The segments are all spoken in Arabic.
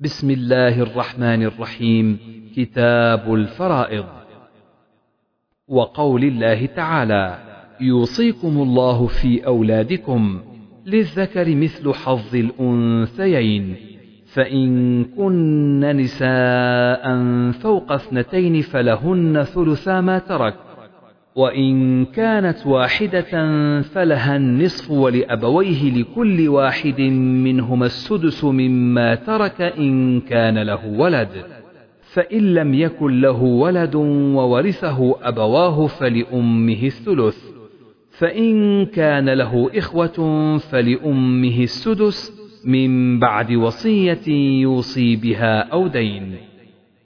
بسم الله الرحمن الرحيم. كتاب الفرائض. وقول الله تعالى يوصيكم الله في أولادكم للذكر مثل حظ الأنثيين. فإن كن نساء فوق اثنتين فلهن ثلثا ما ترك. وإن كانت واحدة فلها النصف ولأبويه لكل واحد منهما السدس مما ترك إن كان له ولد. فإن لم يكن له ولد وورثه أبواه فلأمه الثلث. فإن كان له إخوة فلأمه السدس من بعد وصية يوصي بها أو دين.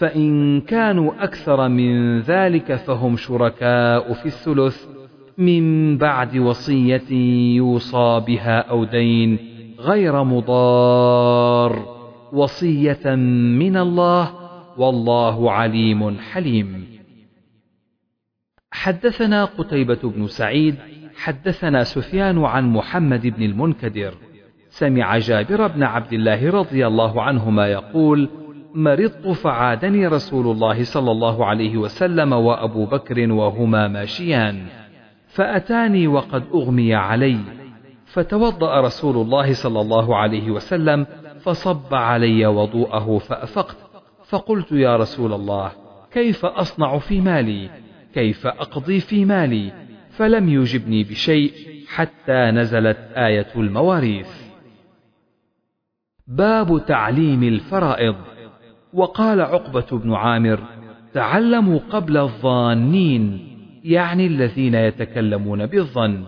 فإن كانوا أكثر من ذلك فهم شركاء في الثلث. من بعد وصية يوصى بها أو دين غير مضار. وصية من الله والله عليم حليم. حدثنا قتيبة بن سعيد حدثنا سفيان عن محمد بن المنكدر. سمع جابر بن عبد الله رضي الله عنهما يقول مرضت فعادني رسول الله صلى الله عليه وسلم وأبو بكر وهما ماشيان. فأتاني وقد أغمي علي. فتوضأ رسول الله صلى الله عليه وسلم فصب علي وضوءه فأفقت. فقلت يا رسول الله كيف أصنع في مالي؟ كيف أقضي في مالي؟ فلم يجبني بشيء حتى نزلت آية المواريث. باب تعليم الفرائض. وقال عقبة بن عامر تعلموا قبل الظانين يعني الذين يتكلمون بالظن.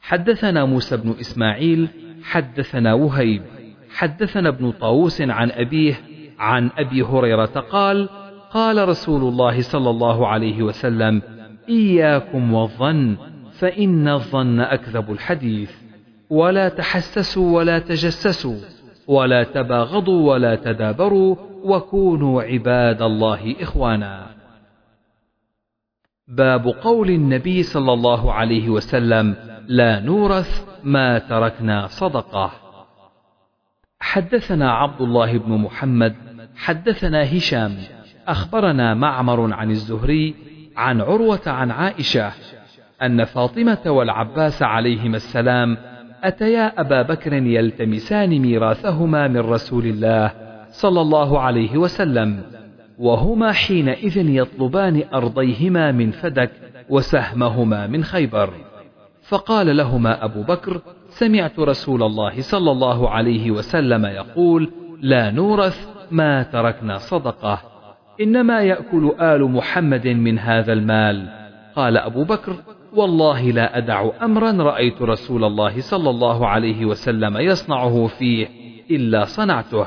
حدثنا موسى بن إسماعيل حدثنا وهيب حدثنا ابن طاووس عن أبيه عن أبي هريرة قال قال رسول الله صلى الله عليه وسلم إياكم والظن فإن الظن أكذب الحديث ولا تحسسوا ولا تجسسوا. ولا تباغضوا ولا تدابروا وكونوا عباد الله إخوانا. باب قول النبي صلى الله عليه وسلم لا نورث ما تركنا صدقة حدثنا عبد الله بن محمد حدثنا هشام أخبرنا معمر عن الزهري عن عروة عن عائشة أن فاطمة والعباس عليهما السلام أتيا أبا بكر يلتمسان ميراثهما من رسول الله صلى الله عليه وسلم وهما حينئذ يطلبان أرضيهما من فدك وسهمهما من خيبر. فقال لهما أبو بكر سمعت رسول الله صلى الله عليه وسلم يقول لا نورث ما تركنا صدقة إنما يأكل آل محمد من هذا المال. قال أبو بكر والله لا أدع أمرا رأيت رسول الله صلى الله عليه وسلم يصنعه فيه إلا صنعته.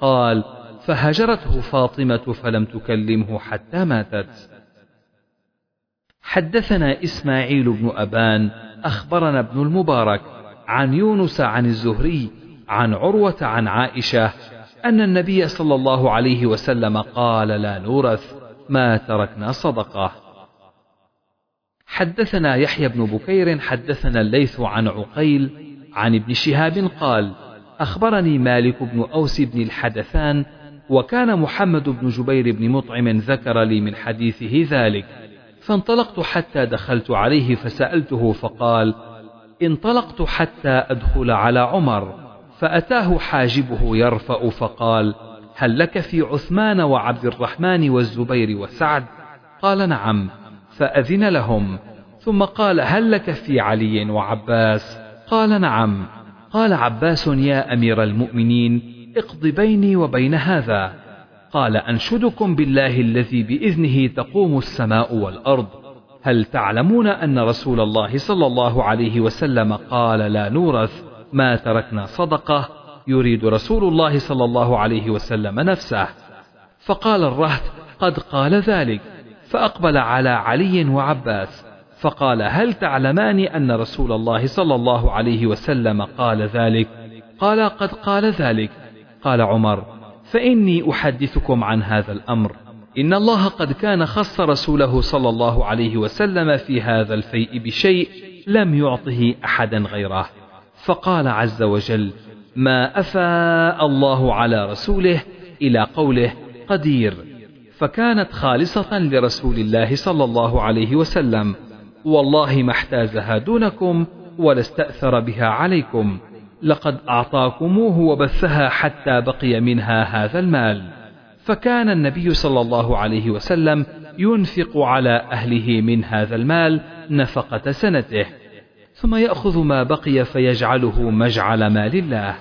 قال فهجرته فاطمة فلم تكلمه حتى ماتت. حدثنا إسماعيل بن أبان أخبرنا ابن المبارك عن يونس عن الزهري عن عروة عن عائشة أن النبي صلى الله عليه وسلم قال لا نورث ما تركنا صدقة. حدثنا يحيى بن بكير حدثنا الليث عن عقيل عن ابن شهاب قال أخبرني مالك بن أوس بن الحدثان وكان محمد بن جبير بن مطعم ذكر لي من حديثه ذلك فانطلقت حتى دخلت عليه فسألته فقال انطلقت حتى أدخل على عمر فأتاه حاجبه يرفأ فقال هل لك في عثمان وعبد الرحمن والزبير وسعد؟ قال نعم. فأذن لهم. ثم قال هل لك في علي وعباس؟ قال نعم. قال عباس يا أمير المؤمنين اقض بيني وبين هذا. قال أنشدكم بالله الذي بإذنه تقوم السماء والأرض. هل تعلمون أن رسول الله صلى الله عليه وسلم قال لا نورث ما تركنا صدقة يريد رسول الله صلى الله عليه وسلم نفسه؟ فقال الرهط قد قال ذلك. فأقبل على علي وعباس فقال هل تعلمان أن رسول الله صلى الله عليه وسلم قال ذلك؟ قال قد قال ذلك. قال عمر فإني أحدثكم عن هذا الأمر. إن الله قد كان خص رسوله صلى الله عليه وسلم في هذا الفيء بشيء لم يعطه أحدا غيره. فقال عز وجل ما أفاء الله على رسوله إلى قوله قدير. فكانت خالصة لرسول الله صلى الله عليه وسلم. والله ما احتازها دونكم ولا استأثر بها عليكم. لقد أعطاكموه وبثها حتى بقي منها هذا المال. فكان النبي صلى الله عليه وسلم ينفق على أهله من هذا المال نفقة سنته. ثم يأخذ ما بقي فيجعله مجعل مال الله.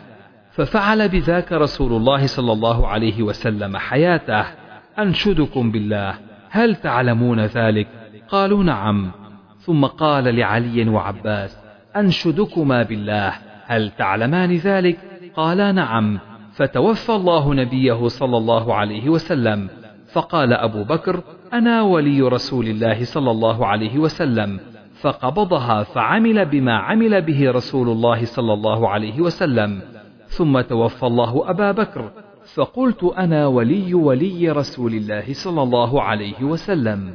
ففعل بذاك رسول الله صلى الله عليه وسلم حياته. أنشدكم بالله هل تعلمون ذلك؟ قالوا نعم. ثم قال لعلي وعباس أنشدكما بالله هل تعلمان ذلك؟ قالا نعم. فتوفى الله نبيه صلى الله عليه وسلم. فقال أبو بكر أنا ولي رسول الله صلى الله عليه وسلم. فقبضها فعمل بما عمل به رسول الله صلى الله عليه وسلم. ثم توفى الله أبا بكر. فقلت أنا ولي ولي رسول الله صلى الله عليه وسلم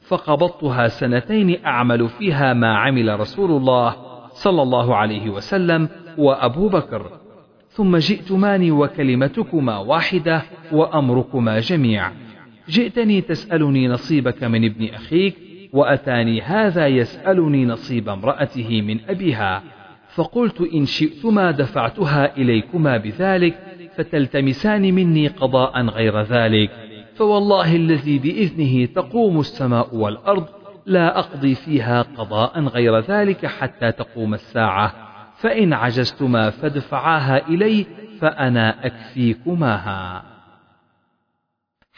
فقبضتها سنتين أعمل فيها ما عمل رسول الله صلى الله عليه وسلم وأبو بكر. ثم جئتمان وكلمتكما واحدة وأمركما جميع. جئتني تسألني نصيبك من ابن أخيك وأتاني هذا يسألني نصيب امرأته من أبيها. فقلت إن شئتما دفعتها إليكما بذلك فتلتمسان مني قضاء غير ذلك. فوالله الذي بإذنه تقوم السماء والأرض لا أقضي فيها قضاء غير ذلك حتى تقوم الساعة. فإن عجزتما فادفعاها إلي فأنا أكفيكماها.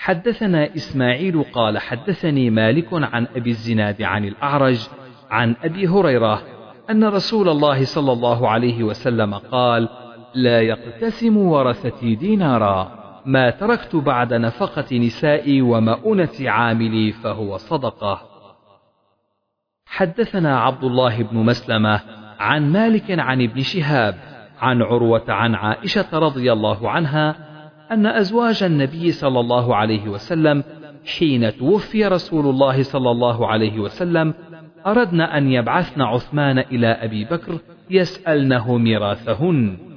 حدثنا إسماعيل قال حدثني مالك عن أبي الزناد عن الأعرج عن أبي هريرة أن رسول الله صلى الله عليه وسلم قال لا يقتسم ورثتي دينارا. ما تركت بعد نفقة نسائي ومؤونة عاملي فهو صدقة. حدثنا عبد الله بن مسلمة عن مالك عن ابن شهاب عن عروة عن عائشة رضي الله عنها أن أزواج النبي صلى الله عليه وسلم حين توفي رسول الله صلى الله عليه وسلم أردن أن يبعثن عثمان إلى أبي بكر يسألنه ميراثهن.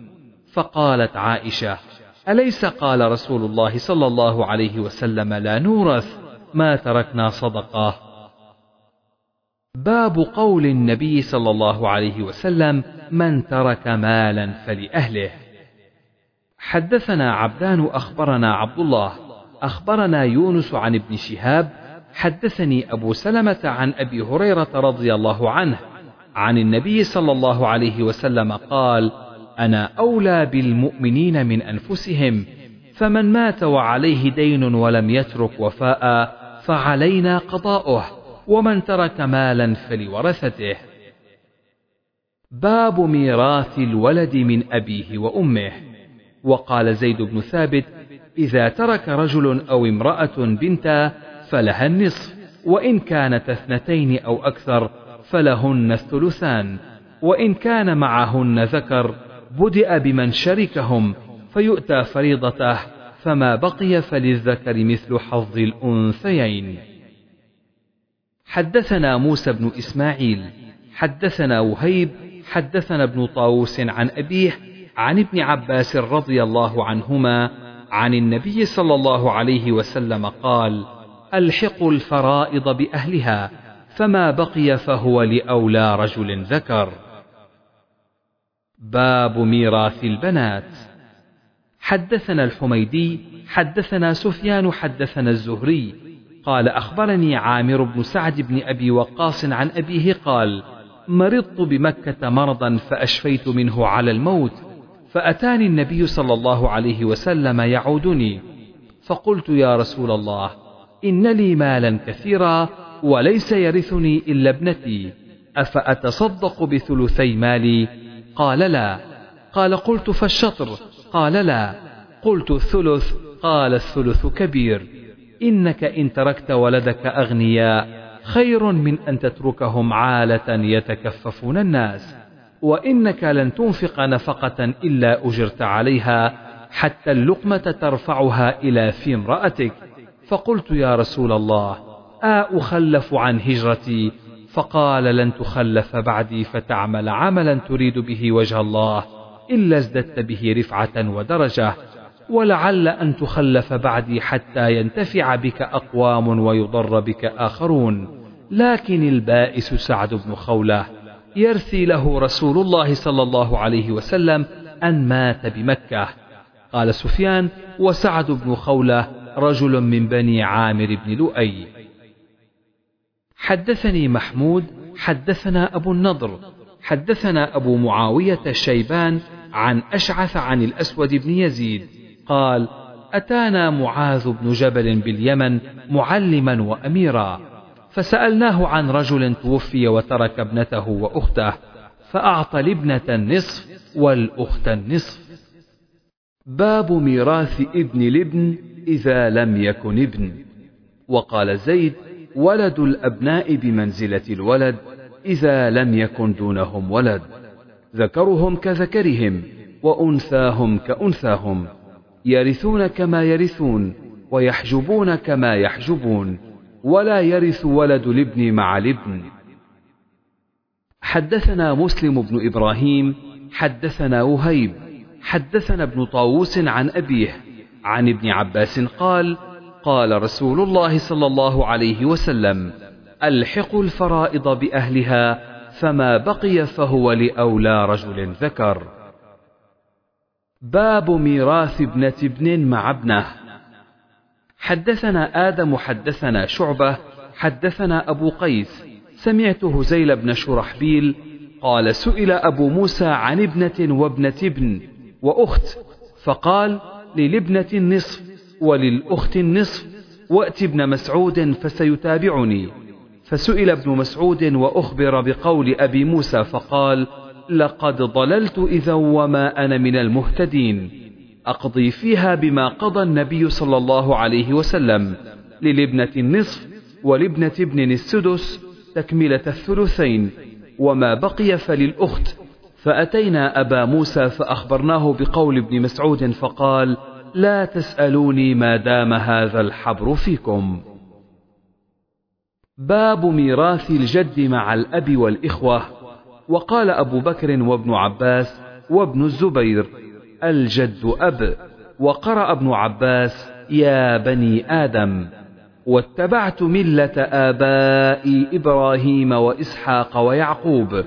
فقالت عائشة أليس قال رسول الله صلى الله عليه وسلم لا نورث؟ ما تركنا صدقة. باب قول النبي صلى الله عليه وسلم من ترك مالا فلأهله. حدثنا عبدان أخبرنا عبد الله. أخبرنا يونس عن ابن شهاب. حدثني أبو سلمة عن أبي هريرة رضي الله عنه. عن النبي صلى الله عليه وسلم قال أنا أولى بالمؤمنين من أنفسهم فمن مات وعليه دين ولم يترك وفاء فعلينا قضاؤه ومن ترك مالا فلورثته. باب ميراث الولد من أبيه وأمه. وقال زيد بن ثابت إذا ترك رجل أو امرأة بنتا فلها النصف وإن كانت اثنتين أو أكثر فلهن الثلثان وإن كان معهن ذكر بدأ بمن شركهم فيؤتى فريضته فما بقي فللذكر مثل حظ الأنثيين. حدثنا موسى بن إسماعيل حدثنا وهيب حدثنا ابن طاووس عن أبيه عن ابن عباس رضي الله عنهما عن النبي صلى الله عليه وسلم قال الحقوا الفرائض بأهلها فما بقي فهو لأولى رجل ذكر. باب ميراث البنات. حدثنا الحميدي حدثنا سفيان حدثنا الزهري. قال أخبرني عامر بن سعد بن أبي وقاص عن أبيه قال مرضت بمكة مرضا فأشفيت منه على الموت فأتاني النبي صلى الله عليه وسلم يعودني. فقلت يا رسول الله إن لي مالا كثيرا وليس يرثني إلا ابنتي أفأتصدق بثلثي مالي قال لا. قال قلت فالشطر. قال لا. قلت الثلث قال الثلث كبير. إنك إن تركت ولدك أغنياء خير من أن تتركهم عالة يتكففون الناس. وإنك لن تنفق نفقة إلا أجرت عليها حتى اللقمة ترفعها إلى في امرأتك. فقلت يا رسول الله أخلف عن هجرتي؟ فقال لن تخلف بعدي فتعمل عملا تريد به وجه الله إلا ازددت به رفعة ودرجة ولعل أن تخلف بعدي حتى ينتفع بك أقوام ويضر بك آخرون. لكن البائس سعد بن خولة يرثي له رسول الله صلى الله عليه وسلم أن مات بمكة. قال سفيان وسعد بن خولة رجل من بني عامر بن لؤي. حدثني محمود حدثنا أبو النضر حدثنا أبو معاوية الشيبان عن أشعث عن الأسود بن يزيد قال أتانا معاذ بن جبل باليمن معلما وأميرا فسألناه عن رجل توفي وترك ابنته وأخته فأعطى الابنة النصف والأخت النصف. باب ميراث ابن الابن إذا لم يكن ابن. وقال زيد ولد الأبناء بمنزلة الولد إذا لم يكن دونهم ولد. ذكرهم كذكرهم وأنثاهم كأنثاهم يرثون كما يرثون ويحجبون كما يحجبون ولا يرث ولد الابن مع الابن. حدثنا مسلم بن إبراهيم حدثنا وهيب حدثنا ابن طاووس عن أبيه عن ابن عباس قال قال رسول الله صلى الله عليه وسلم الحقوا الفرائض بأهلها فما بقي فهو لأولى رجل ذكر. باب ميراث ابنة ابن مع ابنه. حدثنا آدم حدثنا شعبة حدثنا أبو قيس. سمعت هزيل بن شرحبيل قال سئل أبو موسى عن ابنة وابنة ابن وأخت فقال للابنة النصف. وللأخت النصف وأت ابن مسعود فسيتابعني. فسئل ابن مسعود وأخبر بقول أبي موسى فقال لقد ضللت إذا وما أنا من المهتدين. أقضي فيها بما قضى النبي صلى الله عليه وسلم للابنة النصف ولابنة ابن السدس تكملة الثلثين. وما بقي فللأخت. فأتينا أبا موسى فأخبرناه بقول ابن مسعود فقال لا تسألوني ما دام هذا الحبر فيكم. باب ميراث الجد مع الأب والإخوة، وقال أبو بكر وابن عباس وابن الزبير: الجد أب، وقرأ ابن عباس: يا بني آدم، واتبعت ملة آبائي إبراهيم وإسحاق ويعقوب،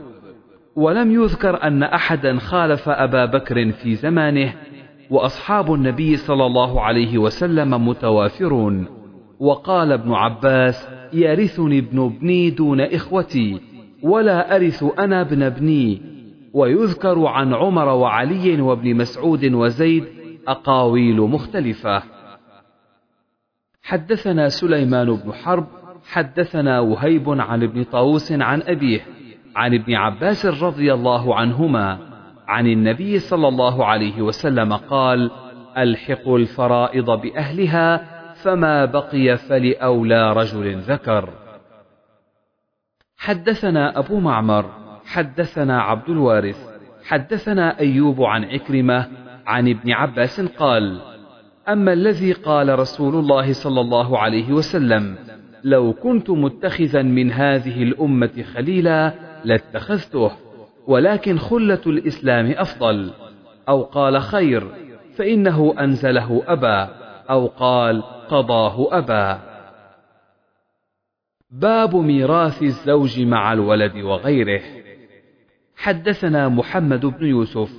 ولم يذكر أن أحدا خالف أبا بكر في زمانه. وأصحاب النبي صلى الله عليه وسلم متوافرون. وقال ابن عباس يرثني ابن ابني دون إخوتي ولا أرث أنا ابن ابني. ويذكر عن عمر وعلي وابن مسعود وزيد أقاويل مختلفة. حدثنا سليمان بن حرب حدثنا وهيب عن ابن طاووس عن أبيه عن ابن عباس رضي الله عنهما. عن النبي صلى الله عليه وسلم قال الحقوا الفرائض بأهلها فما بقي فلأولى رجل ذكر. حدثنا أبو معمر حدثنا عبد الوارث حدثنا أيوب عن عكرمة عن ابن عباس قال أما الذي قال رسول الله صلى الله عليه وسلم لو كنت متخذا من هذه الأمة خليلا لاتخذته. ولكن خلة الإسلام أفضل. أو قال خير فإنه أنزله أبا. أو قال قضاه أبا. باب ميراث الزوج مع الولد وغيره. حدثنا محمد بن يوسف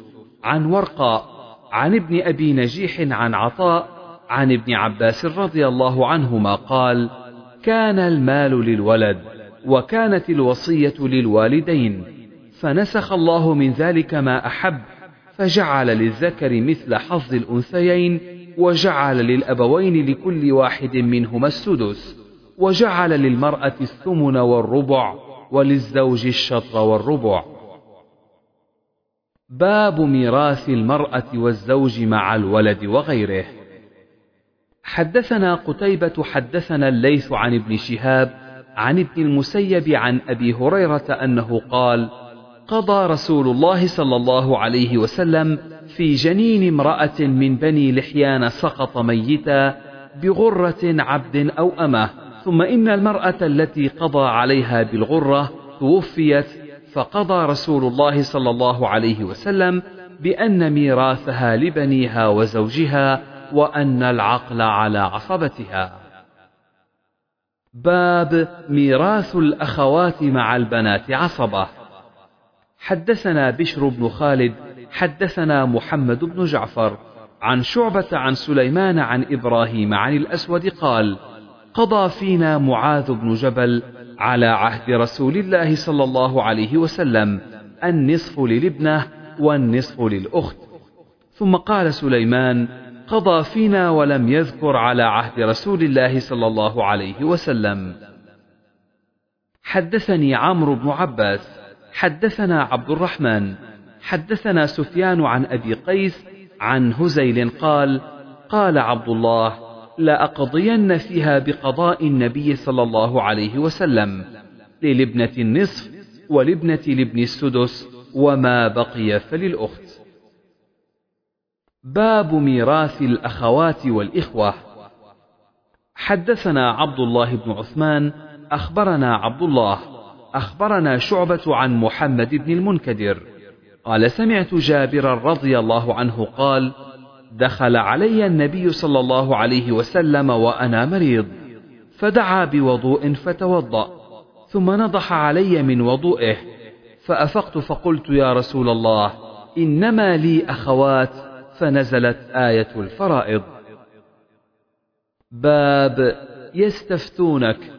عن ورقاء عن ابن أبي نجيح عن عطاء عن ابن عباس رضي الله عنهما قال كان المال للولد وكانت الوصية للوالدين. فنسخ الله من ذلك ما أحب فجعل للذكر مثل حظ الأنثيين وجعل للأبوين لكل واحد منهما السدس وجعل للمرأة الثمن والربع وللزوج الشطر والربع. باب ميراث المرأة والزوج مع الولد وغيره. حدثنا قتيبة حدثنا الليث عن ابن شهاب عن ابن المسيب عن أبي هريرة أنه قال قضى رسول الله صلى الله عليه وسلم في جنين امرأة من بني لحيان سقط ميتا بغرة عبد أو أمة ثم إن المرأة التي قضى عليها بالغرة توفيت فقضى رسول الله صلى الله عليه وسلم بأن ميراثها لبنيها وزوجها وأن العقل على عصبتها. باب ميراث الأخوات مع البنات عصبة. حدثنا بشر بن خالد، حدثنا محمد بن جعفر، عن شعبة عن سليمان عن إبراهيم عن الأسود قال: قضى فينا معاذ بن جبل على عهد رسول الله صلى الله عليه وسلم النصف للابنة والنصف للأخت. ثم قال سليمان قضى فينا ولم يذكر على عهد رسول الله صلى الله عليه وسلم. حدثني عمرو بن عباس حدثنا عبد الرحمن حدثنا سفيان عن أبي قيس عن هزيل قال قال عبد الله لأقضين فيها بقضاء النبي صلى الله عليه وسلم للابنة النصف ولابنة لابن السدس وما بقي فللأخت. باب ميراث الأخوات والإخوة. حدثنا عبد الله بن عثمان أخبرنا عبد الله أخبرنا شعبة عن محمد بن المنكدر. قال سمعت جابرا رضي الله عنه قال دخل علي النبي صلى الله عليه وسلم وأنا مريض فدعا بوضوء فتوضأ ثم نضح علي من وضوئه فأفقت فقلت يا رسول الله إنما لي أخوات فنزلت آية الفرائض. باب يستفتونك.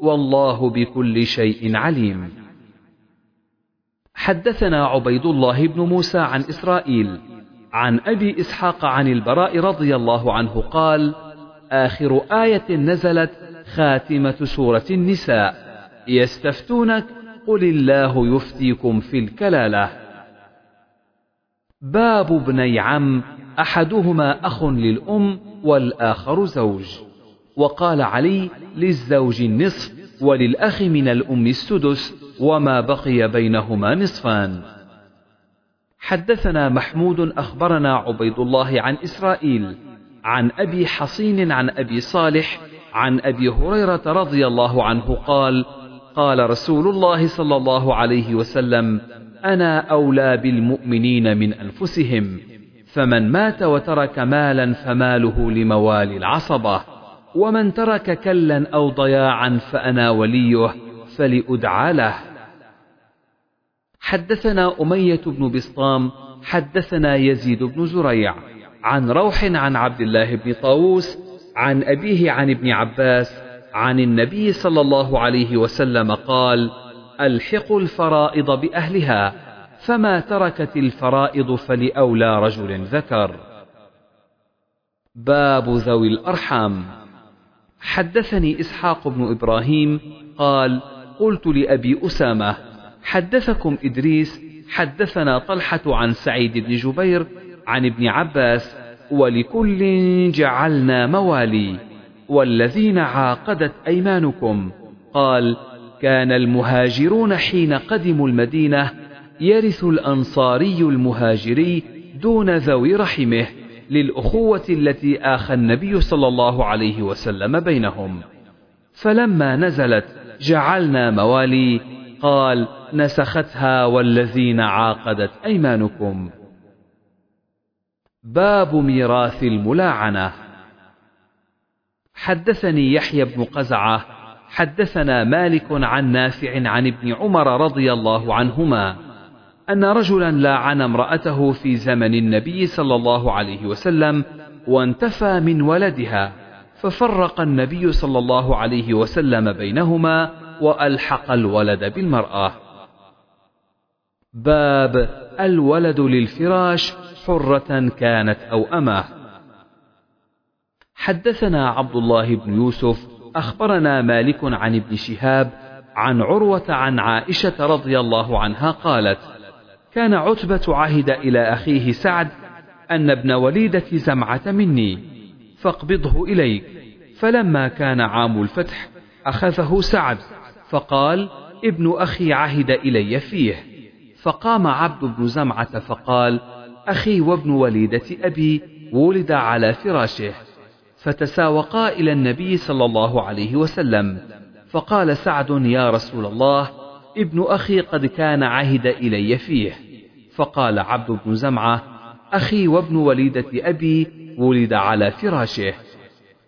والله بكل شيء عليم. حدثنا عبيد الله بن موسى عن إسرائيل عن أبي إسحاق عن البراء رضي الله عنه قال آخر آية نزلت خاتمة سورة النساء. يستفتونك قل الله يفتيكم في الكلالة. باب ابني عم أحدهما أخ للأم والآخر زوج. وقال علي للزوج النصف وللأخ من الأم السدس وما بقي بينهما نصفان. حدثنا محمود أخبرنا عبيد الله عن إسرائيل عن أبي حصين عن أبي صالح عن أبي هريرة رضي الله عنه قال قال رسول الله صلى الله عليه وسلم أنا أولى بالمؤمنين من أنفسهم فمن مات وترك مالا فماله لموالي العصبة. ومن ترك كلا أو ضياعا فأنا وليه فلأدعى له. حدثنا أمية بن بسطام حدثنا يزيد بن زريع عن روح عن عبد الله بن طاووس عن أبيه عن ابن عباس عن النبي صلى الله عليه وسلم قال الحقوا الفرائض بأهلها فما تركت الفرائض فلأولى رجل ذكر. باب ذوي الأرحام. حدثني إسحاق بن إبراهيم قال قلت لأبي أسامة حدثكم إدريس حدثنا طلحة عن سعيد بن جبير عن ابن عباس ولكل جعلنا موالي والذين عاقدت أيمانكم. قال كان المهاجرون حين قدموا المدينة يرث الأنصاري المهاجري دون ذوي رحمه. للأخوة التي آخى النبي صلى الله عليه وسلم بينهم. فلما نزلت جعلنا موالي قال نسختها والذين عاقدت أيمانكم. باب ميراث الملاعنة. حدثني يحيى بن قزعة حدثنا مالك عن نافع عن ابن عمر رضي الله عنهما. أن رجلا لاعن امرأته في زمن النبي صلى الله عليه وسلم وانتفى من ولدها ففرق النبي صلى الله عليه وسلم بينهما وألحق الولد بالمرأة. باب الولد للفراش حرة كانت أو أمة. حدثنا عبد الله بن يوسف أخبرنا مالك عن ابن شهاب عن عروة عن عائشة رضي الله عنها قالت كان عتبة عهد إلى أخيه سعد أن ابن وليدة زمعة مني فاقبضه إليك. فلما كان عام الفتح أخذه سعد فقال ابن أخي عهد إلي فيه. فقام عبد بن زمعة فقال أخي وابن وليدة أبي ولد على فراشه. فتساوقا إلى النبي صلى الله عليه وسلم. فقال سعد يا رسول الله ابن أخي قد كان عهد إلي فيه فقال عبد بن زمعة أخي وابن وليدة أبي ولد على فراشه.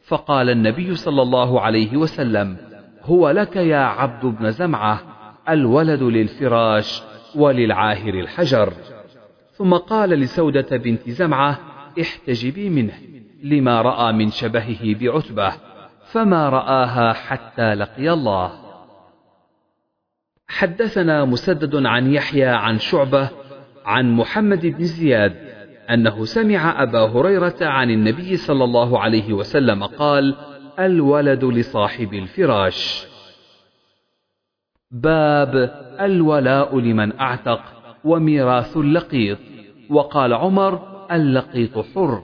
فقال النبي صلى الله عليه وسلم هو لك يا عبد بن زمعة الولد للفراش وللعاهر الحجر. ثم قال لسودة بنت زمعة احتجبي منه لما رأى من شبهه بعتبة فما رآها حتى لقي الله. حدثنا مسدد عن يحيى عن شعبة عن محمد بن زياد أنه سمع أبا هريرة عن النبي صلى الله عليه وسلم قال الولد لصاحب الفراش. باب الولاء لمن أعتق وميراث اللقيط. وقال عمر اللقيط حر.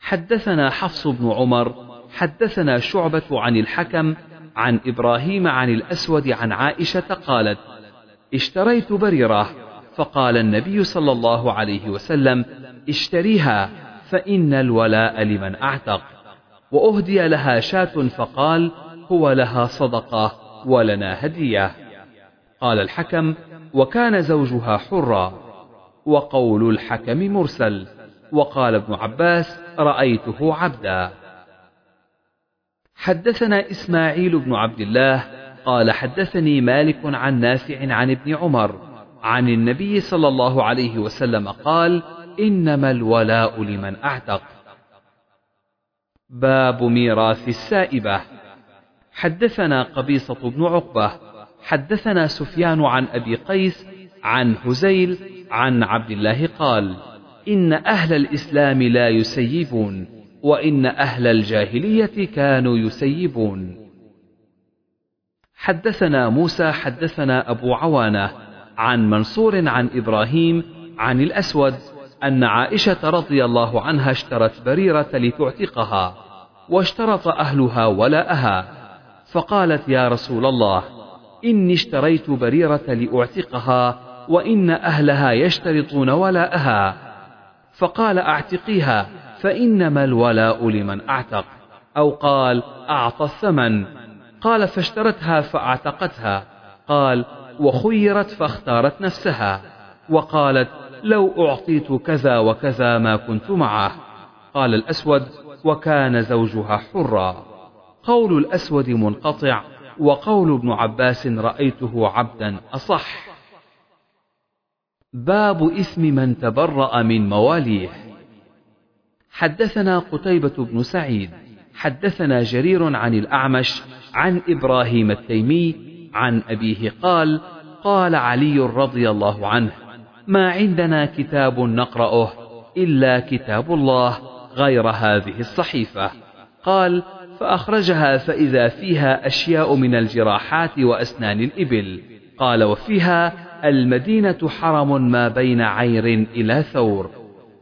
حدثنا حفص بن عمر حدثنا شعبة عن الحكم عن إبراهيم عن الأسود عن عائشة قالت اشتريت بريرة. فقال النبي صلى الله عليه وسلم اشتريها فإن الولاء لمن أعتق. وأهدي لها شاة فقال هو لها صدقة ولنا هدية. قال الحكم وكان زوجها حرا. وقول الحكم مرسل. وقال ابن عباس رأيته عبدا. حدثنا إسماعيل بن عبد الله قال حدثني مالك عن نافع عن ابن عمر عن النبي صلى الله عليه وسلم قال إنما الولاء لمن أعتق. باب ميراث السائبة. حدثنا قبيصة بن عقبة. حدثنا سفيان عن أبي قيس عن هزيل عن عبد الله قال إن أهل الإسلام لا يسيبون. وإن أهل الجاهلية كانوا يسيبون. حدثنا موسى حدثنا أبو عوانة عن منصور عن إبراهيم عن الأسود أن عائشة رضي الله عنها اشترت بريرة لتعتقها واشترط أهلها ولاءها. فقالت يا رسول الله إني اشتريت بريرة لأعتقها وإن أهلها يشترطون ولاءها. فقال أعتقيها فإنما الولاء لمن أعتق أو قال أعطى الثمن. قال فاشترتها فأعتقتها. قال وخيرت فاختارت نفسها. وقالت لو أعطيت كذا وكذا ما كنت معه. قال الأسود وكان زوجها حرا. قول الأسود منقطع وقول ابن عباس رأيته عبدا أصح. باب إثم من تبرأ من مواليه. حدثنا قتيبة بن سعيد حدثنا جرير عن الأعمش عن إبراهيم التيمي عن أبيه قال قال علي رضي الله عنه ما عندنا كتاب نقرأه إلا كتاب الله غير هذه الصحيفة. قال فأخرجها فإذا فيها أشياء من الجراحات وأسنان الإبل. قال وفيها المدينة حرم ما بين عير إلى ثور.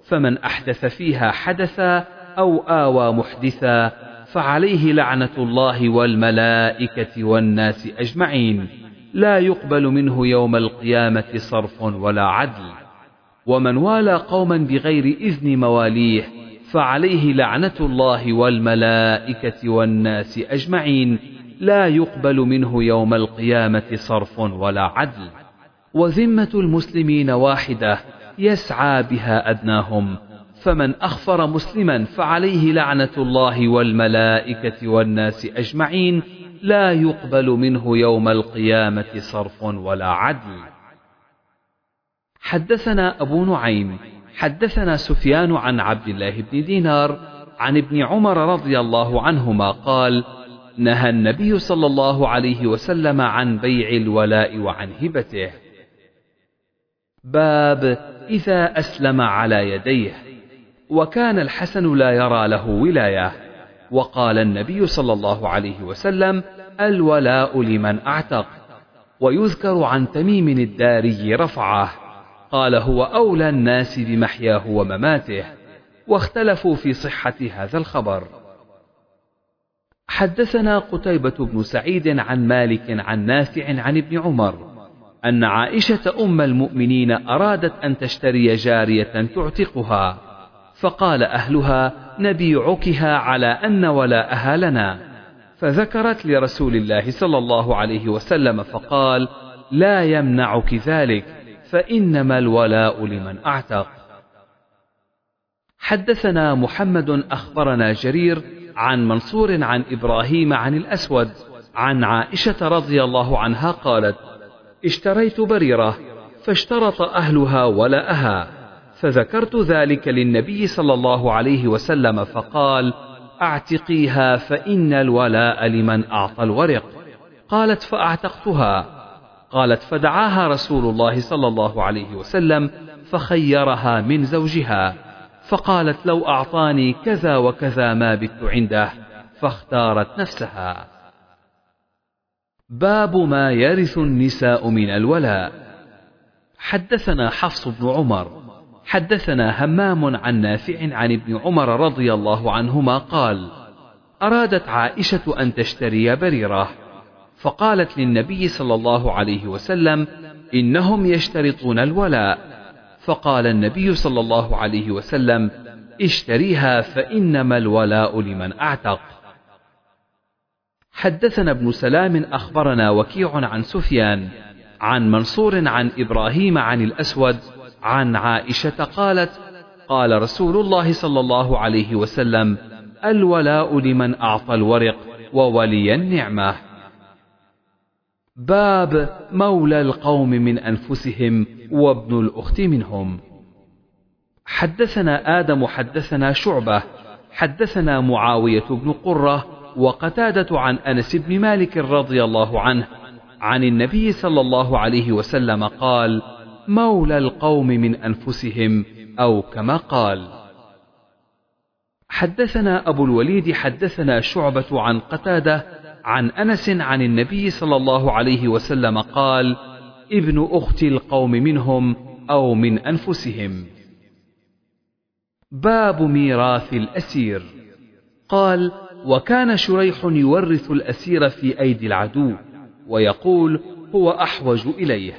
فمن أحدث فيها حدثا أو آوى محدثا فعليه لعنة الله والملائكة والناس أجمعين. لا يقبل منه يوم القيامة صرف ولا عدل. ومن والى قوما بغير إذن مواليه فعليه لعنة الله والملائكة والناس أجمعين. لا يقبل منه يوم القيامة صرف ولا عدل. وذمة المسلمين واحدة يسعى بها أدناهم فمن أخفر مسلما فعليه لعنة الله والملائكة والناس أجمعين لا يقبل منه يوم القيامة صرف ولا عدل. حدثنا أبو نعيم حدثنا سفيان عن عبد الله بن دينار عن ابن عمر رضي الله عنهما قال نهى النبي صلى الله عليه وسلم عن بيع الولاء وعن هبته. باب إذا أسلم على يديه. وكان الحسن لا يرى له ولاية. وقال النبي صلى الله عليه وسلم الولاء لمن أعتق. ويذكر عن تميم الداري رفعه. قال هو أولى الناس بمحياه ومماته. واختلفوا في صحة هذا الخبر. حدثنا قتيبة بن سعيد عن مالك عن نافع عن ابن عمر. أن عائشة أم المؤمنين أرادت أن تشتري جارية تعتقها فقال أهلها نبيعكها على أن ولاءها لنا. فذكرت لرسول الله صلى الله عليه وسلم فقال لا يمنعك ذلك فإنما الولاء لمن أعتق. حدثنا محمد أخبرنا جرير عن منصور عن إبراهيم عن الأسود عن عائشة رضي الله عنها قالت اشتريت بريرة فاشترط أهلها ولاءها فذكرت ذلك للنبي صلى الله عليه وسلم فقال أعتقيها فإن الولاء لمن أعطى الورق. قالت فأعتقتها. قالت فدعاها رسول الله صلى الله عليه وسلم فخيرها من زوجها. فقالت لو أعطاني كذا وكذا ما بت عنده فاختارت نفسها. باب ما يرث النساء من الولاء. حدثنا حفص بن عمر حدثنا همام عن نافع عن ابن عمر رضي الله عنهما قال أرادت عائشة أن تشتري بريرة فقالت للنبي صلى الله عليه وسلم إنهم يشترطون الولاء. فقال النبي صلى الله عليه وسلم اشتريها فإنما الولاء لمن أعتق. حدثنا ابن سلام أخبرنا وكيع عن سفيان عن منصور عن إبراهيم عن الأسود عن عائشة قالت قال رسول الله صلى الله عليه وسلم الولاء لمن أعطى الورق وولي النعمة. باب مولى القوم من أنفسهم وابن الأخت منهم. حدثنا آدم حدثنا شعبة حدثنا معاوية بن قرة وقتادة عن أنس بن مالك رضي الله عنه عن النبي صلى الله عليه وسلم قال مولى القوم من أنفسهم أو كما قال. حدثنا أبو الوليد حدثنا شعبة عن قتادة عن أنس عن النبي صلى الله عليه وسلم قال ابن أخت القوم منهم أو من أنفسهم باب ميراث الأسير. قال وكان شريح يورث الأسير في أيدي العدو ويقول هو أحوج إليه.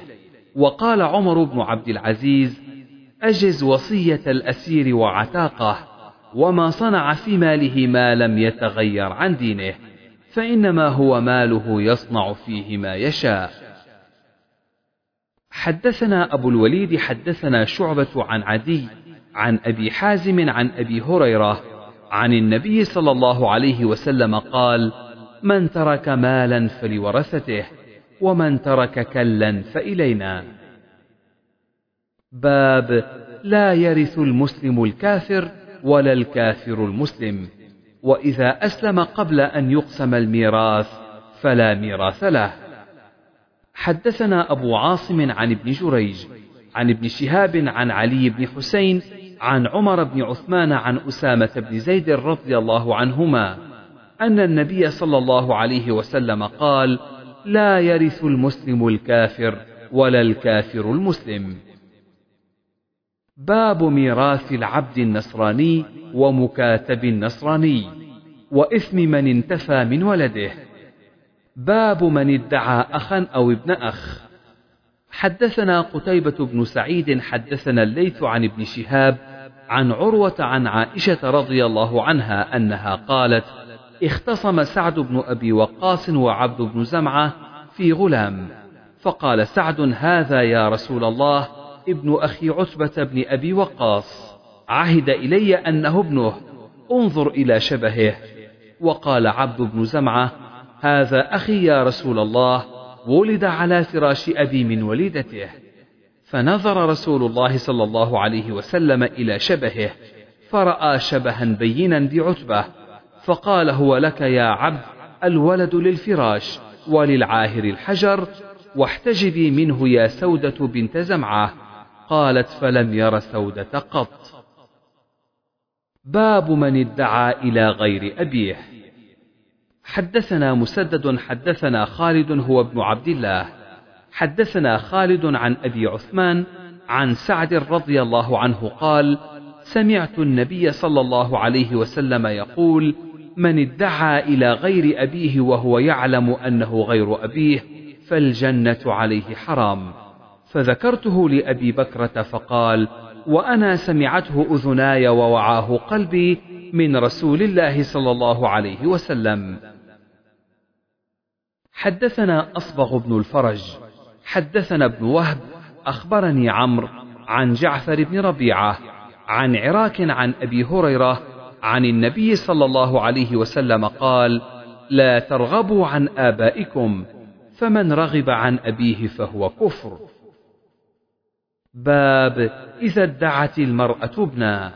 وقال عمر بن عبد العزيز أجز وصية الأسير وعتاقه وما صنع في ماله ما لم يتغير عن دينه فإنما هو ماله يصنع فيه ما يشاء. حدثنا أبو الوليد حدثنا شعبة عن عدي عن أبي حازم عن أبي هريرة عن النبي صلى الله عليه وسلم قال من ترك مالا فلورثته ومن ترك كلا فإلينا. باب لا يرث المسلم الكافر ولا الكافر المسلم وإذا أسلم قبل أن يقسم الميراث فلا ميراث له. حدثنا أبو عاصم عن ابن جريج عن ابن شهاب عن علي بن حسين عن عمر بن عثمان عن أسامة بن زيد رضي الله عنهما أن النبي صلى الله عليه وسلم قال: لا يرث المسلم الكافر ولا الكافر المسلم. باب ميراث العبد النصراني ومكاتب النصراني وإثم من انتفى من ولده. باب من ادعى أخا أو ابن أخ. حدثنا قتيبة بن سعيد حدثنا الليث عن ابن شهاب عن عروة عن عائشة رضي الله عنها أنها قالت: اختصم سعد بن أبي وقاص وعبد بن زمعة في غلام. فقال سعد هذا يا رسول الله ابن أخي عتبة بن أبي وقاص. عهد إلي أنه ابنه. انظر إلى شبهه. وقال عبد بن زمعة هذا أخي يا رسول الله. ولد على فراش أبي من وليدته. فنظر رسول الله صلى الله عليه وسلم إلى شبهه فرأى شبها بينا بعتبة فقال هو لك يا عبد الولد للفراش وللعاهر الحجر واحتجبي منه يا سودة بنت زمعة. قالت فلم ير سودة قط. باب من ادعى إلى غير أبيه. حدثنا مسدد حدثنا خالد هو ابن عبد الله. حدثنا خالد عن أبي عثمان عن سعد رضي الله عنه قال سمعت النبي صلى الله عليه وسلم يقول من ادعى إلى غير أبيه وهو يعلم أنه غير أبيه فالجنة عليه حرام. فذكرته لأبي بكرة فقال وأنا سمعته أذناي ووعاه قلبي من رسول الله صلى الله عليه وسلم. حدثنا أصبغ بن الفرج حدثنا ابن وهب أخبرني عمرو عن جعفر بن ربيعة عن عراك عن أبي هريرة عن النبي صلى الله عليه وسلم قال لا ترغبوا عن آبائكم فمن رغب عن أبيه فهو كفر. باب إذا ادعت المرأة ابنا.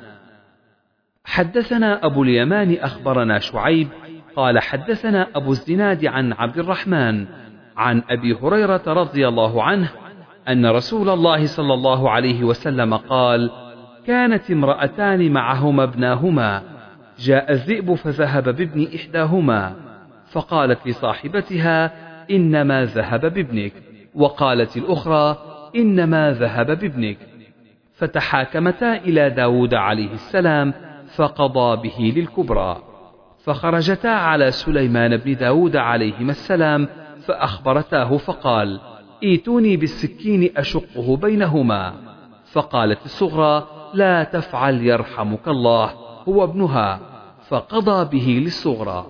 حدثنا أبو اليمان أخبرنا شعيب قال حدثنا أبو الزناد عن عبد الرحمن عن أبي هريرة رضي الله عنه أن رسول الله صلى الله عليه وسلم قال كانت امرأتان معهما ابناهما جاء الذئب فذهب بابن إحداهما فقالت لصاحبتها إنما ذهب بابنك وقالت الأخرى إنما ذهب بابنك فتحاكمتا إلى داود عليه السلام فقضى به للكبرى فخرجتا على سليمان بن داود عليهما السلام فأخبرتاه فقال ائتوني بالسكين أشقه بينهما. فقالت الصغرى لا تفعل يرحمك الله هو ابنها. فقضى به للصغرى.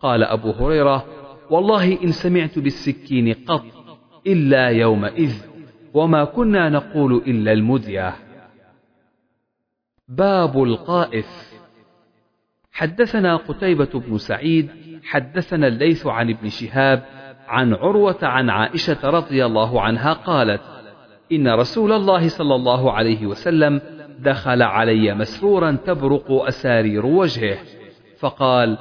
قال أبو هريرة والله إن سمعت بالسكين قط إلا يومئذ وما كنا نقول إلا المذية باب القائف. حدثنا قتيبة بن سعيد حدثنا الليث عن ابن شهاب عن عروة عن عائشة رضي الله عنها قالت إن رسول الله صلى الله عليه وسلم دخل علي مسرورا تبرق أسارير وجهه فقال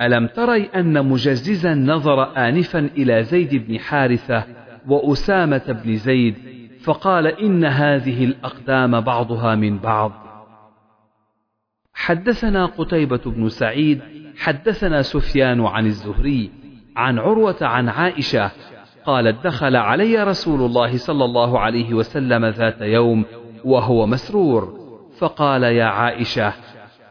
ألم تري أن مجززا نظر آنفا إلى زيد بن حارثة وأسامة بن زيد فقال إن هذه الأقدام بعضها من بعض. حدثنا قتيبة بن سعيد حدثنا سفيان عن الزهري عن عروة عن عائشة قالت دخل علي رسول الله صلى الله عليه وسلم ذات يوم وهو مسرور فقال يا عائشة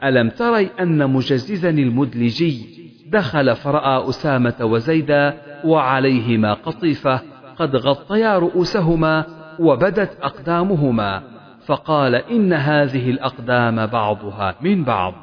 ألم تري أن مجززا المدلجي دخل فرأى أسامة وزيدا وعليهما قطيفة قد غطيا رؤوسهما وبدت أقدامهما فقال إن هذه الأقدام بعضها من بعض.